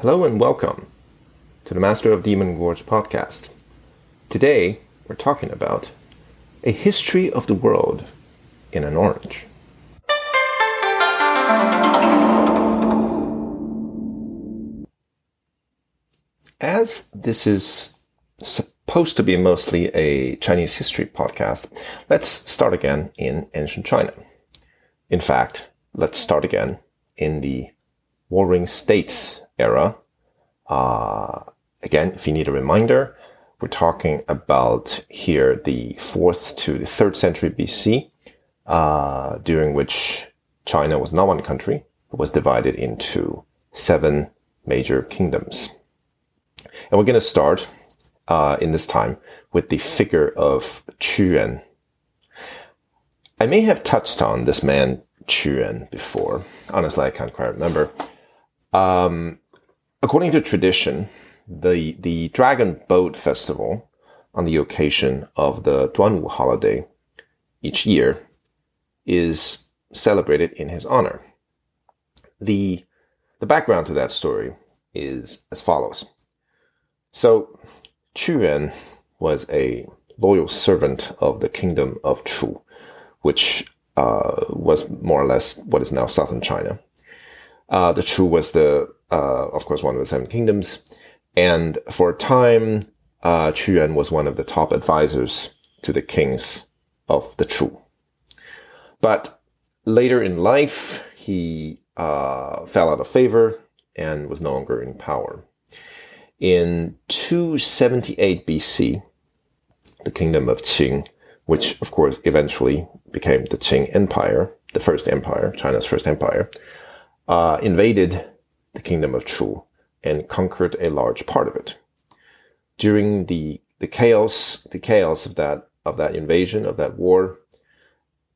Hello and welcome to the Master of Demon Gorge podcast. Today, we're talking about a history of the world in an orange. As this is supposed to be mostly a Chinese history podcast, let's start again in ancient China. In fact, let's start again in the Warring States era. Uh, again, if you need a reminder, we're talking about here the fourth to the third century BC, uh, during which China was not one country, but was divided into seven major kingdoms. And we're going to start uh, in this time with the figure of Qu Yuan. I may have touched on this man Qu Yuan before. Honestly, I can't quite remember. Um, according to tradition, the the Dragon Boat Festival on the occasion of the Duanwu holiday each year is celebrated in his honor. The the background to that story is as follows. So, Qu Yuan was a loyal servant of the kingdom of Chu, which uh, was more or less what is now southern China. Uh, the Chu was the, uh, of course, one of the seven kingdoms, and for a time, uh, Qu Yuan was one of the top advisors to the kings of the Chu. But later in life, he uh, fell out of favor and was no longer in power. In 278 BC, the kingdom of Qin, which of course eventually became the Qin Empire, the first empire, China's first empire, uh, invaded the kingdom of Chu and conquered a large part of it. During the, the chaos, the chaos of that, of that invasion, of that war,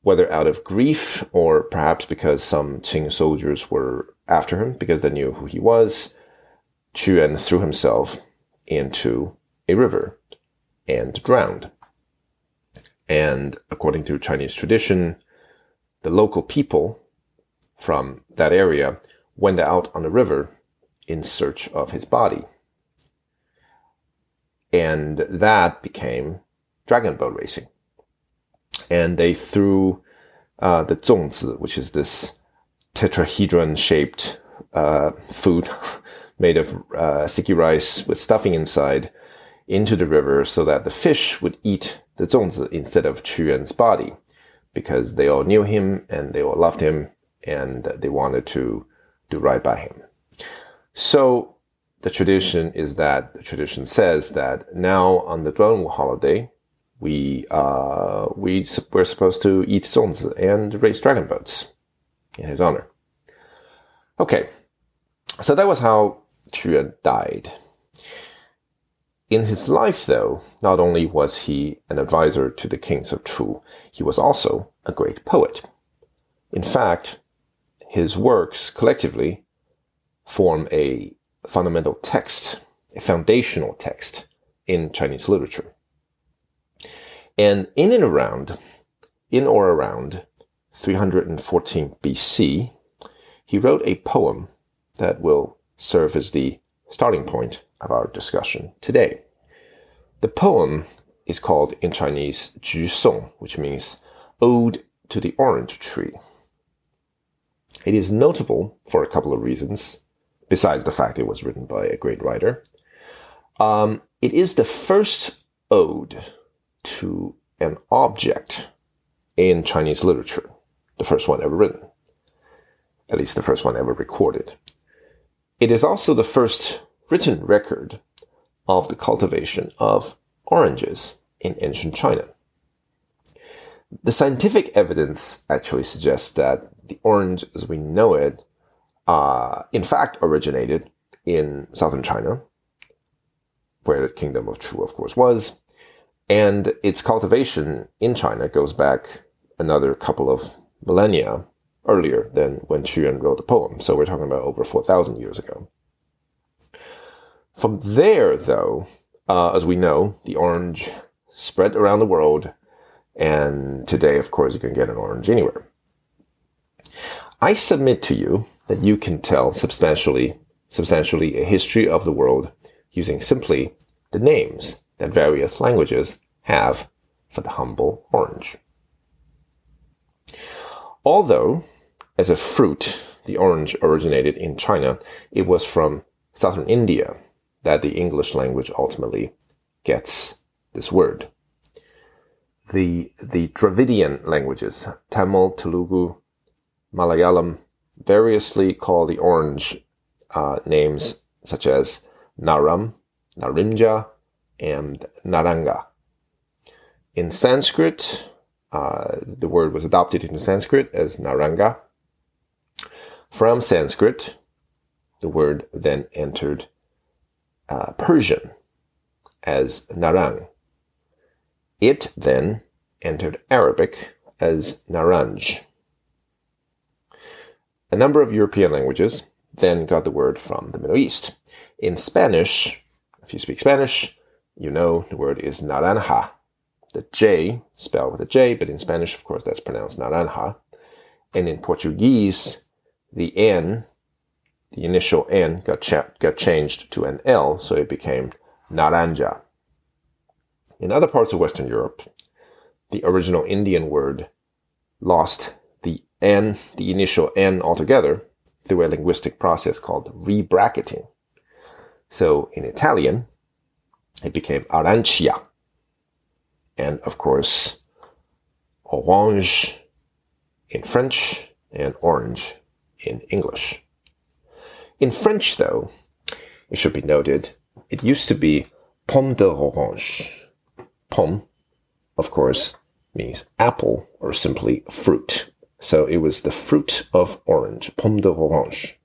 whether out of grief or perhaps because some Qin soldiers were after him because they knew who he was, Qu Yuan threw himself into a river and drowned. And according to Chinese tradition, the local people from that area went out on the river in search of his body. And that became dragon boat racing. And they threw uh, the zongzi, which is this tetrahedron shaped uh, food made of uh, sticky rice with stuffing inside into the river so that the fish would eat the zongzi instead of Qu Yuan's body because they all knew him and they all loved him and they wanted to do right by him. So the tradition is that the tradition says that now on the Duanwu holiday, we uh, we we're supposed to eat zongzi and race dragon boats in his honor. Okay, so that was how Yuan died. In his life, though, not only was he an advisor to the kings of Chu, he was also a great poet. In fact, his works collectively form a fundamental text, a foundational text in Chinese literature. And in and around, in or around 314 BC, he wrote a poem that will serve as the starting point of our discussion today. The poem is called in Chinese Ju Song, which means Ode to the Orange Tree. It is notable for a couple of reasons, besides the fact it was written by a great writer. Um, it is the first ode to an object in Chinese literature, the first one ever written, at least the first one ever recorded. It is also the first written record of the cultivation of oranges in ancient China. The scientific evidence actually suggests that the orange as we know it, uh, in fact, originated in southern China, where the kingdom of Chu, of course, was. And its cultivation in China goes back another couple of millennia earlier than when Qu Yuan wrote the poem. So we're talking about over 4,000 years ago. From there, though, uh, as we know, the orange spread around the world. And today, of course, you can get an orange anywhere. I submit to you that you can tell substantially substantially a history of the world using simply the names that various languages have for the humble orange. Although, as a fruit, the orange originated in China, it was from southern India that the English language ultimately gets this word. The, the Dravidian languages, Tamil, Telugu, Malayalam, variously call the orange uh, names such as Naram, Narinja, and Naranga. In Sanskrit, uh, the word was adopted into Sanskrit as Naranga. From Sanskrit, the word then entered uh, Persian as Narang. It then entered Arabic as Naranj. A number of European languages then got the word from the Middle East. In Spanish, if you speak Spanish, you know the word is naranja. The J, spelled with a J, but in Spanish, of course, that's pronounced naranja. And in Portuguese, the N, the initial N, got, cha- got changed to an L, so it became laranja. In other parts of Western Europe, the original Indian word lost and the initial n altogether through a linguistic process called rebracketing. So in Italian, it became arancia. And of course, orange in French and orange in English. In French, though, it should be noted, it used to be pomme d'orange. Pomme, of course, means apple or simply fruit. So it was the fruit of orange, pomme de orange.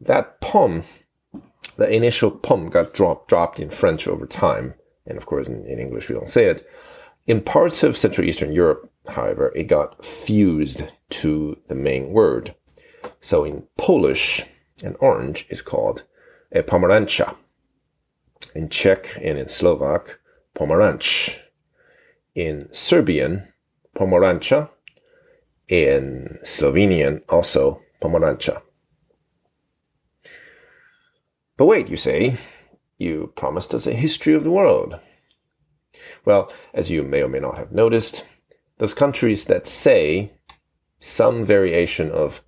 That pomme, the initial pomme got dropped, dropped in French over time. And of course, in, in English, we don't say it. In parts of Central Eastern Europe, however, it got fused to the main word. So in Polish, an orange is called a pomarańcza. In Czech and in Slovak, pomeranch. In Serbian, pomarańcza in Slovenian also Pomerancha. But wait, you say, you promised us a history of the world. Well, as you may or may not have noticed, those countries that say some variation of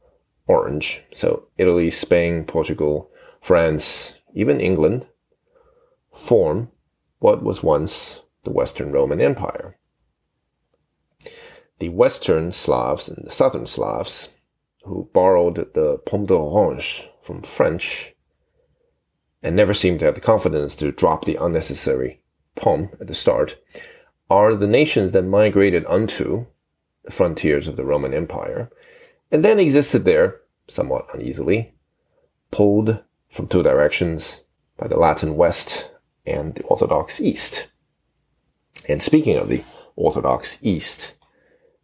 orange, so Italy, Spain, Portugal, France, even England, form what was once the Western Roman Empire. The Western Slavs and the Southern Slavs, who borrowed the pomme d'orange from French and never seemed to have the confidence to drop the unnecessary pomme at the start, are the nations that migrated unto the frontiers of the Roman Empire and then existed there somewhat uneasily, pulled from two directions by the Latin West and the Orthodox East. And speaking of the Orthodox East,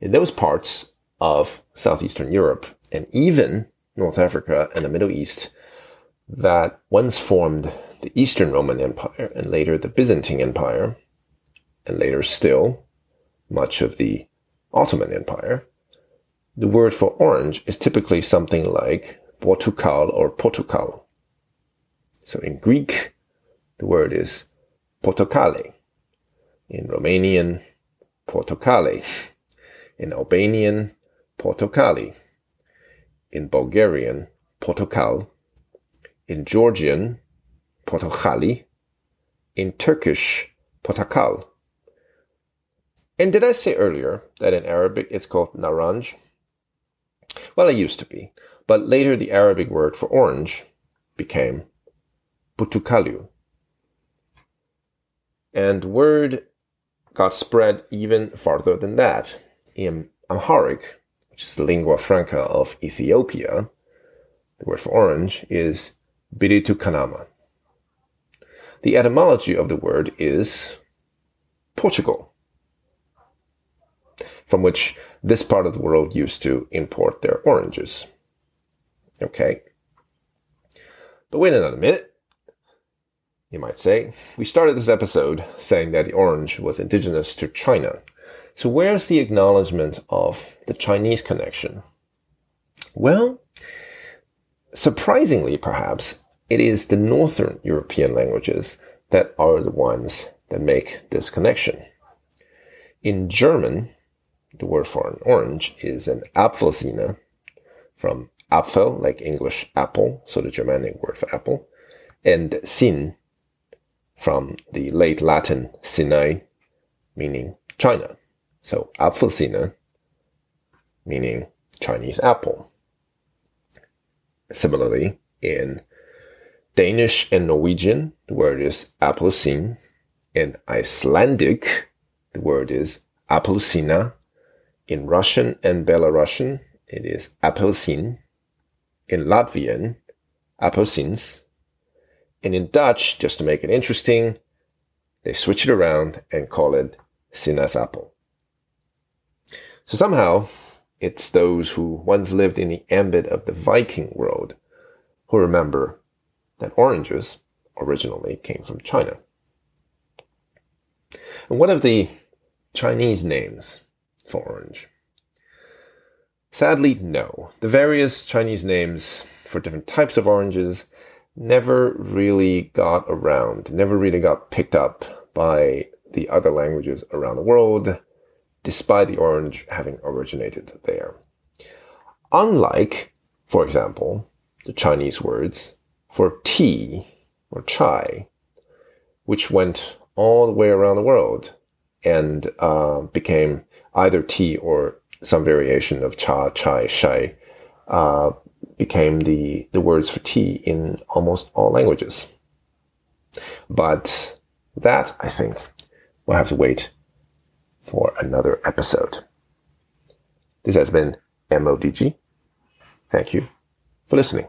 in those parts of southeastern Europe and even North Africa and the Middle East that once formed the Eastern Roman Empire and later the Byzantine Empire, and later still much of the Ottoman Empire, the word for orange is typically something like Portugal or Portugal. So in Greek, the word is Portokale. In Romanian, Portokale in Albanian, Portokali, in Bulgarian, Portokal, in Georgian, Portokhali, in Turkish, Portakal. And did I say earlier that in Arabic it's called naranj? Well, it used to be, but later the Arabic word for orange became putukalu. And word got spread even farther than that in Amharic, which is the lingua franca of Ethiopia, the word for orange is biritu kanama. The etymology of the word is Portugal, from which this part of the world used to import their oranges. Okay. But wait another minute. You might say, we started this episode saying that the orange was indigenous to China. So where's the acknowledgement of the Chinese connection? Well, surprisingly, perhaps, it is the Northern European languages that are the ones that make this connection. In German, the word for an orange is an Apfelsine from Apfel, like English apple, so the Germanic word for apple, and Sin from the late Latin Sinae, meaning China. So Apfelsine, meaning Chinese apple. Similarly, in Danish and Norwegian, the word is apelsin. In Icelandic, the word is apelsina. In Russian and Belarusian, it is apelsin. In Latvian, apelsins. And in Dutch, just to make it interesting, they switch it around and call it sinaasappel. So somehow, it's those who once lived in the ambit of the Viking world who remember that oranges originally came from China. And what of the Chinese names for orange? Sadly, no. The various Chinese names for different types of oranges never really got around, never really got picked up by the other languages around the world, despite the orange having originated there. Unlike, for example, the Chinese words for tea or chai, which went all the way around the world and uh, became either tea or some variation of cha, chai, shai, uh, became the, the words for tea in almost all languages. But that, I think, will have to wait for another episode. This has been MODG. Thank you for listening.